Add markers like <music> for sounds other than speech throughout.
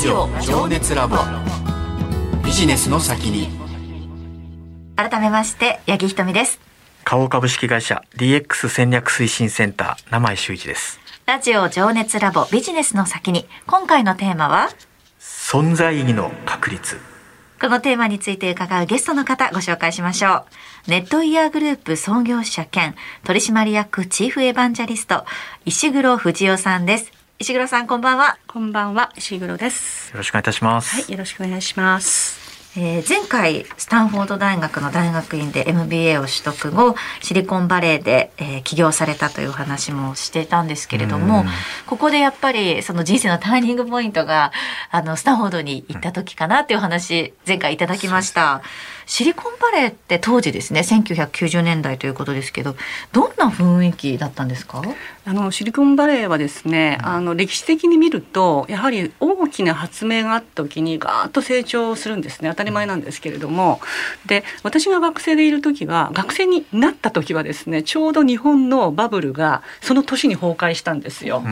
ジオ情熱ラボ。ビジネスの先に。改めまして八木ひとみです。花王株式会社 DX 戦略推進センター名前修一です。ラジオ情熱ラボビジネスの先に。今回のテーマは？存在意義の確立。このテーマについて伺うゲストの方ご紹介しましょう。ネットイヤーグループ創業者兼取締役チーフエヴァンジャリスト石黒藤夫さんです。石黒さんこんばんは。こんばんは、石黒です。よろしくお願いいたします、はい、よろしくお願いします。えー前回スタンフォード大学の大学院で MBA を取得後シリコンバレーで、えー起業されたというお話もしていたんですけれどもうんここでやっぱりその人生のターニングポイントがあのスタンフォードに行った時かなっていうお話前回いただきましたシリコンバレーって当時ですね1990年代ということですけどどんな雰囲気だったんですか？あのシリコンバレーはですね、あの歴史的に見るとやはり大きな発明があった時にガーッと成長するんですね。当たり前なんですけれども。で私が学生でいる時は学生になった時はですねちょうど日本のバブルがその年に崩壊したんですよ。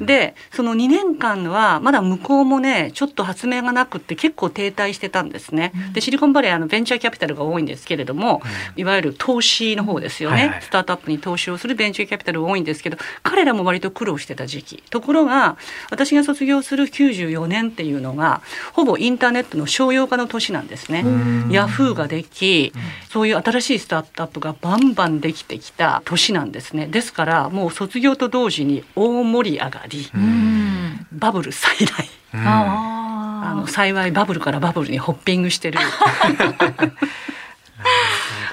うん。でその2年間はまだ向こうもねちょっと発明がなくって結構停滞してたんですね。でシリコンバレーあのベンチャーキャピタルが多いんですけれども、いわゆる投資の方ですよね、はいはい。スタートアップに投資をするベンチャーキャピタルが多いんですけど彼らも割と苦労してた時期。ところが私が卒業する94年っていうのがほぼインターネットの商用化の年なんですね。ん。ヤフーができ、そういう新しいスタートアップがバンバンできてきた年なんですね。ですからもう卒業と同時に大盛り上がり、うん。バブル再来。うんあの幸いバブルからバブルにホッピングしてる。<laughs>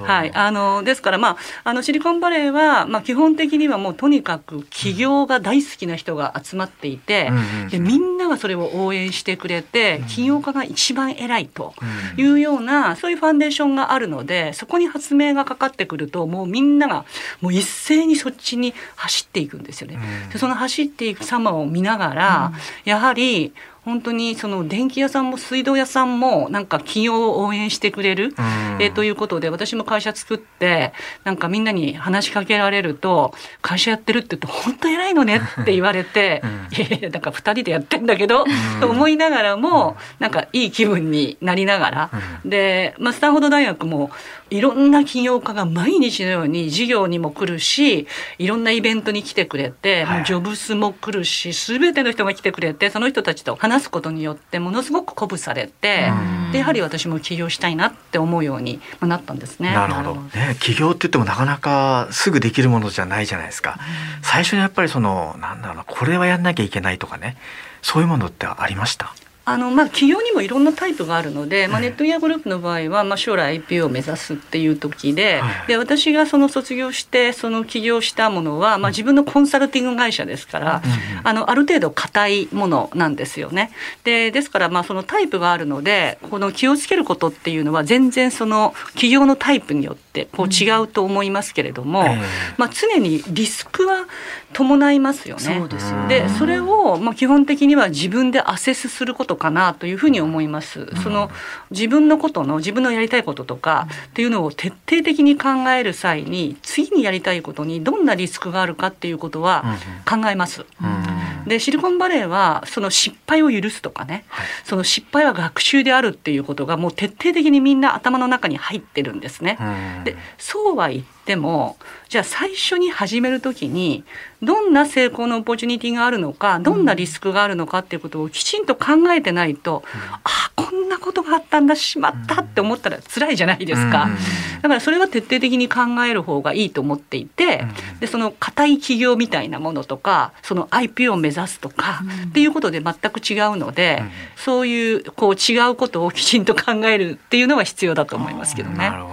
はい、あのですから、まあ、あのシリコンバレーは、まあ、基本的にはもうとにかく起業が大好きな人が集まっていて、うんうんでみんながそれを応援してくれて、うん起業家が一番偉いとうんいうようなそういうファンデーションがあるのでそこに発明がかかってくるともうみんながもう一斉にそっちに走っていくんですよね。うん。でその走っていく様を見ながら、やはり本当にその電気屋さんも水道屋さんもなんか企業を応援してくれる、うん。えーということで私も会社作ってなんかみんなに話しかけられると会社やってるって言うと本当偉いのねって言われて、うん。いやいやなんか2人でやってんだけど、と思いながらもなんかいい気分になりながら、で、まあ、スタンフォード大学もいろんな起業家が毎日のように授業にも来るしいろんなイベントに来てくれて、ジョブスも来るし全ての人が来てくれてその人たちと話すことによってものすごく鼓舞されて、うんでやはり私も起業したいなって思うようにまあなったんですね。なるほど。ね、起業って言ってもなかなかすぐできるものじゃないじゃないですか。最初にやっぱりその、なんだろうな、これはやんなきゃいけないとかね、そういうものってありました？あのまあ、企業にもいろんなタイプがあるので、まあ、はいネットイヤーグループの場合は、まあ、将来 IPO を目指すっていう時で,、はいで私がその卒業してその起業したものは、まあ、自分のコンサルティング会社ですから、うんあのある程度硬いものなんですよね。でですからまあそのタイプがあるのでこの気をつけることっていうのは全然その企業のタイプによってこう違うと思いますけれども、ええ。まあ、常にリスクは伴いますよね。そうですよね。でそれをまあ基本的には自分でアセスすることかなというふうに思います。その自分のことの自分のやりたいこととかっていうのを徹底的に考える際に次にやりたいことにどんなリスクがあるかっていうことは考えます。うんでシリコンバレーはその失敗を許すとかね、はいその失敗は学習であるっていうことがもう徹底的にみんな頭の中に入ってるんですね。うんでそうは言ってもじゃあ最初に始める時にどんな成功のオポチュニティがあるのかどんなリスクがあるのかっていうことをきちんと考えてないと、ああこんなことがあったんだしまったって思ったら辛いじゃないですか。うんだからそれは徹底的に考える方がいいと思っていて、うんでその固い企業みたいなものとかその IP を目指すとか、っていうことで全く違うので、うんそういうこう違うことをきちんと考えるっていうのが必要だと思いますけどねな。るほど。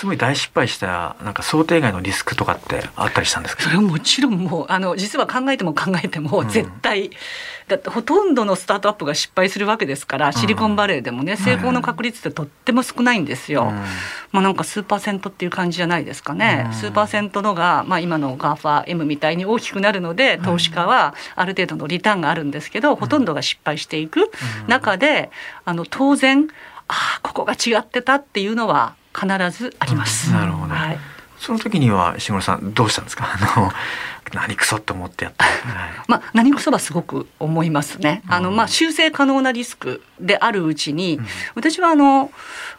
すごい大失敗したなんか想定外のリスクとかってあったりしたんですか？それはもちろんもうあの実は考えても考えてもうん。絶対、だってほとんどのスタートアップが失敗するわけですから、シリコンバレーでもね成功の確率ってとっても少ないんですよ。うん。まあ、なんか数パーセントっていう感じじゃないですかね、うん。数パーセントのが、まあ、今の GAFAM みたいに大きくなるので投資家はある程度のリターンがあるんですけど、ほとんどが失敗していく中であの当然ああここが違ってたっていうのは必ずあります。なるほどはい。その時には石黒さんどうしたんですか？<laughs> あの何クソって思ってやった、はい、まあ、何クソはすごく思いますね。あの、うんまあ、修正可能なリスクであるうちに、うん。私はあの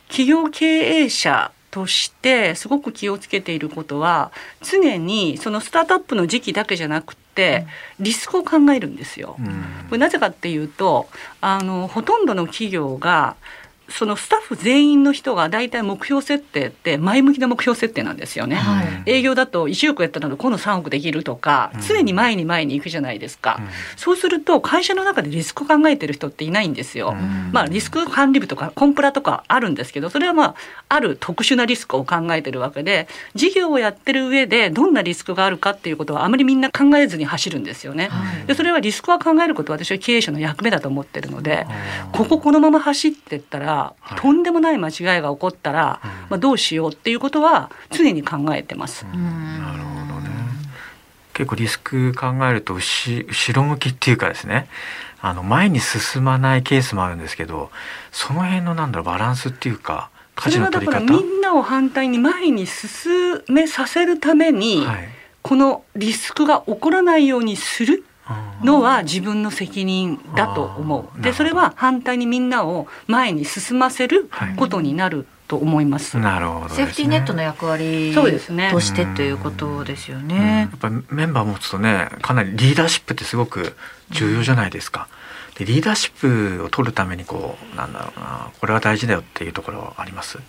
企業経営者としてすごく気をつけていることは常にそのスタートアップの時期だけじゃなくってリスクを考えるんですよ。うん。これなぜかっていうとあのほとんどの企業がそのスタッフ全員の人が大体目標設定って前向きな目標設定なんですよね。はい。営業だと1億やったら今度3億できるとかうん。常に前に前に行くじゃないですか、うん。そうすると会社の中でリスクを考えてる人っていないんですよ。うん。まあ、リスク管理部とかコンプラとかあるんですけどそれはまあある特殊なリスクを考えてるわけで事業をやってる上でどんなリスクがあるかっていうことはあまりみんな考えずに走るんですよね。はい。でそれはリスクは考えることは私は経営者の役目だと思ってるのでこここのまま走ってったら、はい。とんでもない間違いが起こったら、うん。まあ、どうしようっていうことは常に考えてます。うん。なるほどね。結構リスク考えると後後ろ向きっていうかですね。あの前に進まないケースもあるんですけどその辺のなんだろうバランスっていうかそれはだからみんなを反対に前に進めさせるために、はい。このリスクが起こらないようにするうんのは自分の責任だと思う。でそれは反対にみんなを前に進ませることになると思います。なるほどねセーフティーネットの役割そうですねとしてということですようんねや。っぱりメンバー持つとねかなりリーダーシップってすごく重要じゃないですか。でリーダーシップを取るためにこうなんだろうなこれは大事だよっていうところはあります？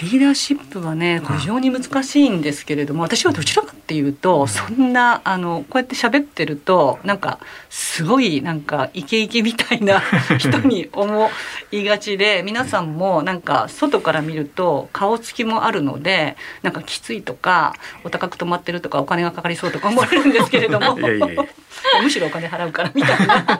リーダーシップはね非常に難しいんですけれども私はどちらかっていうとそんなあのこうやって喋ってるとなんかすごいなんかイケイケみたいな <laughs> 人に思いがちで皆さんもなんか外から見ると顔つきもあるのでなんかきついとかお高く泊まってるとかお金がかかりそうとか思われるんですけれども <laughs> <laughs> むしろお金払うからみたいな。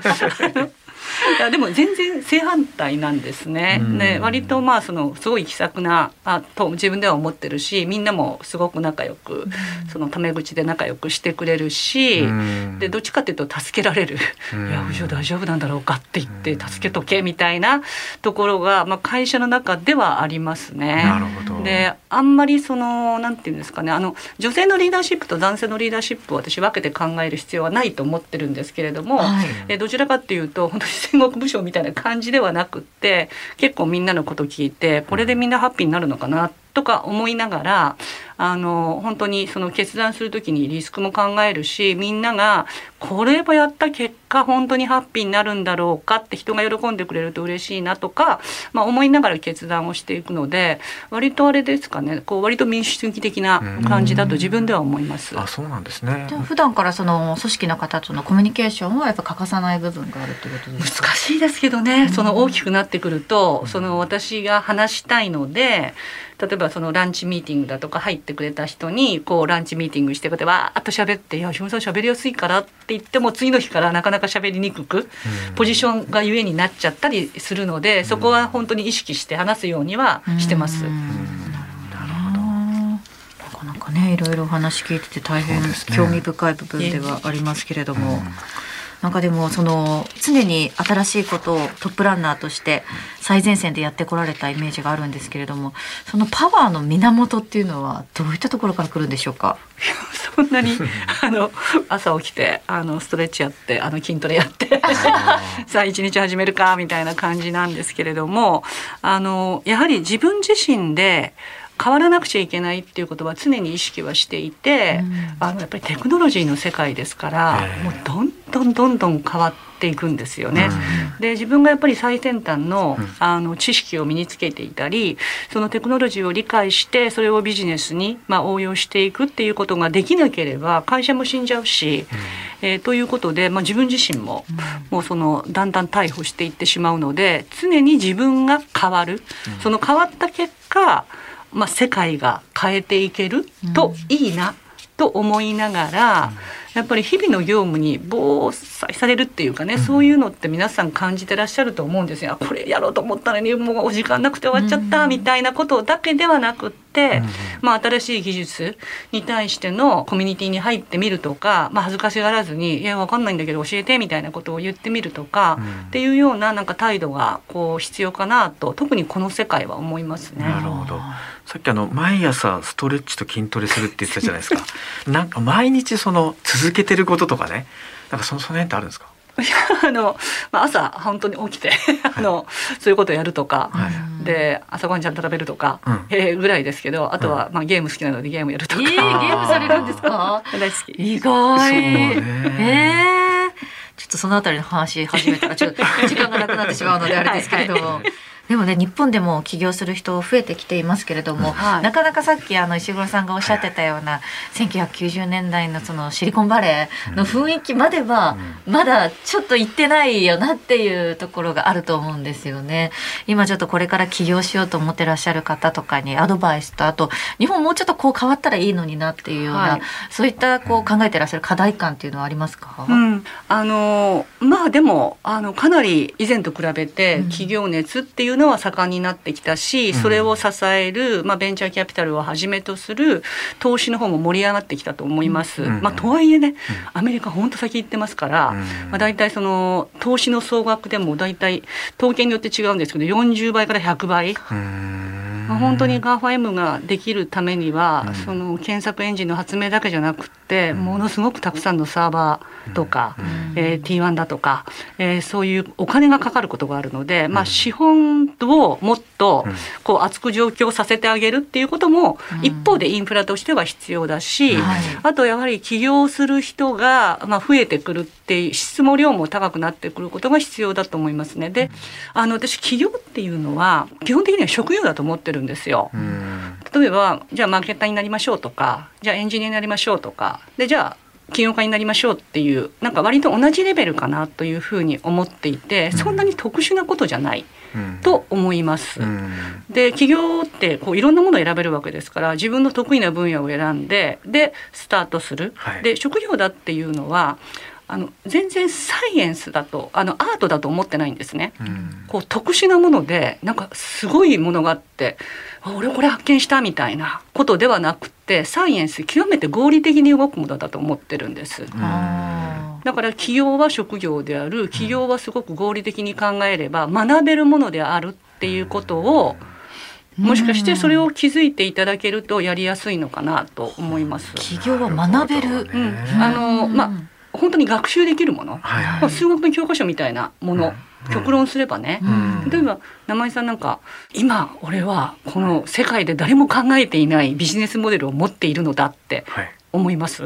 いやでも全然正反対なんですね。うん。で割とまあそのすごい気さくなあと自分では思ってるしみんなもすごく仲良くそのタメ口で仲良くしてくれるし、うん。でどっちかっていうと助けられる「うん。いや藤尾大丈夫なんだろうか」って言って助けとけみたいなところが、まあ、会社の中ではありますね。であんまりそのなんていうんですかねあの女性のリーダーシップと男性のリーダーシップを私分けて考える必要はないと思ってるんですけれども、はい。えどちらかっていうと本当に戦国武将みたいな感じではなくって結構みんなのこと聞いてこれでみんなハッピーになるのかなとか思いながらあの本当にその決断する時にリスクも考えるしみんながこれをやった結果本当にハッピーになるんだろうかって人が喜んでくれると嬉しいなとか、まあ、思いながら決断をしていくので割とあれですかねこう割と民主主義的な感じだと自分では思います。あそうなんですね普段からその組織の方とのコミュニケーションはやっぱ欠かさない部分があるってことですか？難しいですけどね、その大きくなってくると、その私が話したいので例えばそのランチミーティングだとか入ってくれた人にこうランチミーティングしてくれてわーっと喋って「いや吉村さん喋りやすいから」って言っても次の日からなかなか喋りにくくうんポジションがゆえになっちゃったりするのでそこは本当に意識して話すようにはしてます。うんなるほど。なかなかねいろいろお話聞いてて大変興味深い部分ではありますけれども。うんなんかでもその常に新しいことをトップランナーとして最前線でやってこられたイメージがあるんですけれどもそのパワーの源っていうのはどういったところから来るんでしょうか？そんなに <laughs> あの朝起きてあのストレッチやってあの筋トレやって <laughs> さあ一日始めるかみたいな感じなんですけれどもあのやはり自分自身で変わらなくちゃいけないっていうことは常に意識はしていて、うん。あのやっぱりテクノロジーの世界ですからええ。もうどんどんどんどん変わっていくんですよね。で自分がやっぱり最先端のうん。あの知識を身につけていたりそのテクノロジーを理解してそれをビジネスに、まあ、応用していくっていうことができなければ会社も死んじゃうし、えーということで、まあ、自分自身ももうそのだんだん逮捕していってしまうので常に自分が変わる、その変わった結果、まあ、世界が変えていけるといいなと思いながら、やっぱり日々の業務に防災されるっていうかね、そういうのって皆さん感じてらっしゃると思うんですよ。あこれやろうと思ったのにもうお時間なくて終わっちゃったみたいなことだけではなくってまあ、新しい技術に対してのコミュニティに入ってみるとか、まあ、恥ずかしがらずに「いやわかんないんだけど教えて」みたいなことを言ってみるとか、うん。っていうようななんか態度がこう必要かなと特にこの世界は思いますね。なるほど。さっきあの毎朝ストレッチと筋トレするって言ってたじゃないですか。なんか毎日その続けてることとかねなんかそのその辺ってあるんですか？あの、まあ、朝本当に起きてあのそういうことをやるとか、はい。で朝ごはんちゃんと食べるとか、うん。えーぐらいですけどあとは、まあ、ゲーム好きなのでゲームやるとか、えー、ゲームされるんですか？<laughs> 大好き。意外ね。えー、ちょっとそのあたりの話始めたらちょっと時間がなくなってしまうのであれですけれども。はいでもね日本でも起業する人増えてきていますけれども、はい。なかなかさっきあの石黒さんがおっしゃってたような1990年代のそのシリコンバレーの雰囲気まではまだちょっと行ってないよなっていうところがあると思うんですよね。今ちょっとこれから起業しようと思ってらっしゃる方とかにアドバイスとあと日本もうちょっとこう変わったらいいのになっていうような、はい。そういったこう考えてらっしゃる課題感っていうのはありますか、うん、あのまあでもあのかなり以前と比べてうん。企業熱っていうのは盛んになってきたし、ん。それを支える、まあ、ベンチャーキャピタルをはじめとする投資の方も盛り上がってきたと思います。うん。まあ、とはいえねアメリカ本当先行ってますから、うん。まあ、大体その投資の総額でも大体統計によって違うんですけど40倍から100倍。うん。まあ、本当に GAFAM ができるためには、うん。その検索エンジンの発明だけじゃなくって、うん。ものすごくたくさんのサーバーとか、うんえー T1 だとか、えーそういうお金がかかることがあるので、まあ、資本をもっとうん。こう厚く状況させてあげるっていうことも、うん。一方でインフラとしては必要だし、はい。あとやはり起業する人が、まあ、増えてくるっていう質も量も高くなってくることが必要だと思いますね。であの私起業っていうのは基本的には職業だと思ってるんですよ。うん。例えばじゃあマーケッターになりましょうとかじゃあエンジニアになりましょうとかでじゃあ起業家になりましょうっていうなんか割と同じレベルかなというふうに思っていてそんなに特殊なことじゃないうんと思います。うんで起業ってこういろんなものを選べるわけですから自分の得意な分野を選んででスタートする。はいで職業だっていうのはあの全然サイエンスだとあのアートだと思ってないんですね。うんこう特殊なものでなんかすごいものがあってあ俺これ発見したみたいなことではなくてサイエンス極めて合理的に動くものだと思ってるんです。あだから起業は職業である。起業はすごく合理的に考えれば学べるものであるっていうことをーもしかしてそれを気づいていただけるとやりやすいのかなと思います。起業は学べる。うん。あのまあ本当に学習できるもの、はいはい。まあ、数学の教科書みたいなもの、うん極論すればね、うん。例えば生井さんなんか今俺はこの世界で誰も考えていないビジネスモデルを持っているのだってはい。思います？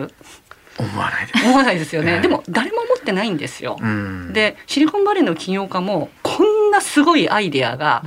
思わないです。思わないですよね、ええでも誰も持ってないんですよ、うん。でシリコンバレーの起業家もこんなすごいアイデアが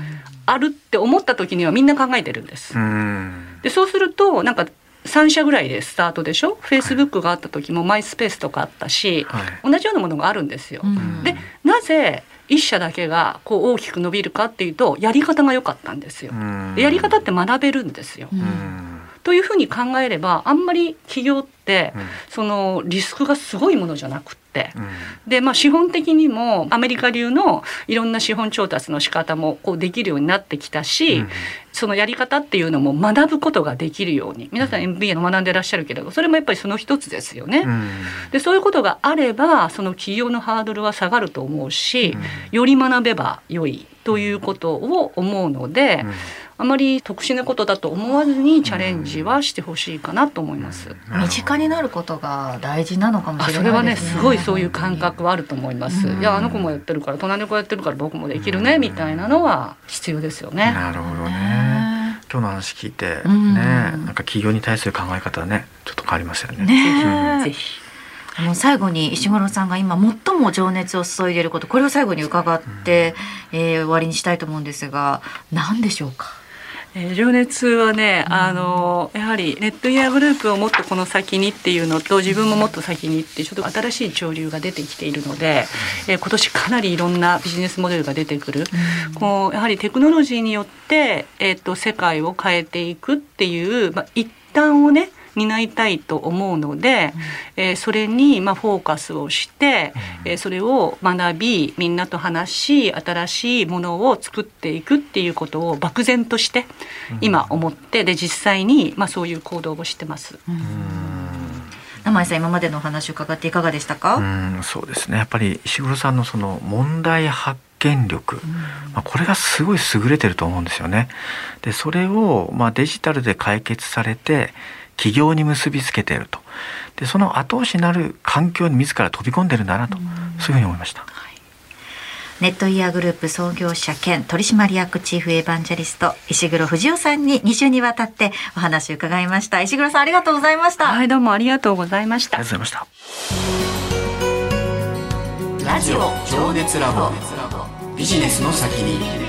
あるって思った時にはみんな考えてるんです、うん。でそうするとなんか3社ぐらいでスタートでしょ？フェイスブックがあった時もマイスペースとかあったし、はい。同じようなものがあるんですよ、うん。でなぜ一社だけがこう大きく伸びるかっていうとやり方が良かったんですよ。やり方って学べるんですよ。うんうんというふうに考えればあんまり企業ってうん。そのリスクがすごいものじゃなくって。うん。でまあ資本的にもアメリカ流のいろんな資本調達の仕方もこうできるようになってきたし、うん。そのやり方っていうのも学ぶことができるように。皆さん MBA の学んでらっしゃるけれどそれもやっぱりその一つですよね。うん。でそういうことがあればその企業のハードルは下がると思うし、より学べば良いということを思うので、うんあまり特殊なことだと思わずにチャレンジはしてほしいかなと思います。身近になることが大事なのかもしれあそれはねすね。すごいそういう感覚はあると思います。うん。いやあの子もやってるから隣の子やってるから僕もできるねみたいなのは必要ですよね。なるほどね。ね今日の話聞いてねうん。なんか企業に対する考え方はねちょっと変わりましたよね。ねぜひ。もう最後に石黒さんが今最も情熱を注いでいることこれを最後に伺って、えー終わりにしたいと思うんですが何でしょうか？えー情熱はね、あのやはりネットイヤーグループをもっとこの先にっていうのと自分ももっと先にってちょっと新しい潮流が出てきているので、えー今年かなりいろんなビジネスモデルが出てくる、こうやはりテクノロジーによって、えー、と世界を変えていくっていう、まあ、一端をね担いたいと思うので、えーそれにまあフォーカスをして、えーそれを学びみんなと話し新しいものを作っていくっていうことを漠然として今思ってで実際にまあそういう行動をしてます。名前さん今までのお話を伺っていかがでしたか、うんそうですね。やっぱり石黒さんのその問題発見力、まあ、これがすごい優れてると思うんですよね。でそれをまあデジタルで解決されて企業に結びつけていると。でその後押しになる環境に自ら飛び込んでるんだなと、そういうふうに思いました。ネットイヤーグループ創業者兼取締役チーフエヴァンジェリスト石黒藤夫さんに2週にわたってお話を伺いました。石黒さんありがとうございました、はいどうもありがとうございました。ありがとうございました。ラジオ情熱ラボ。ビジネスの先に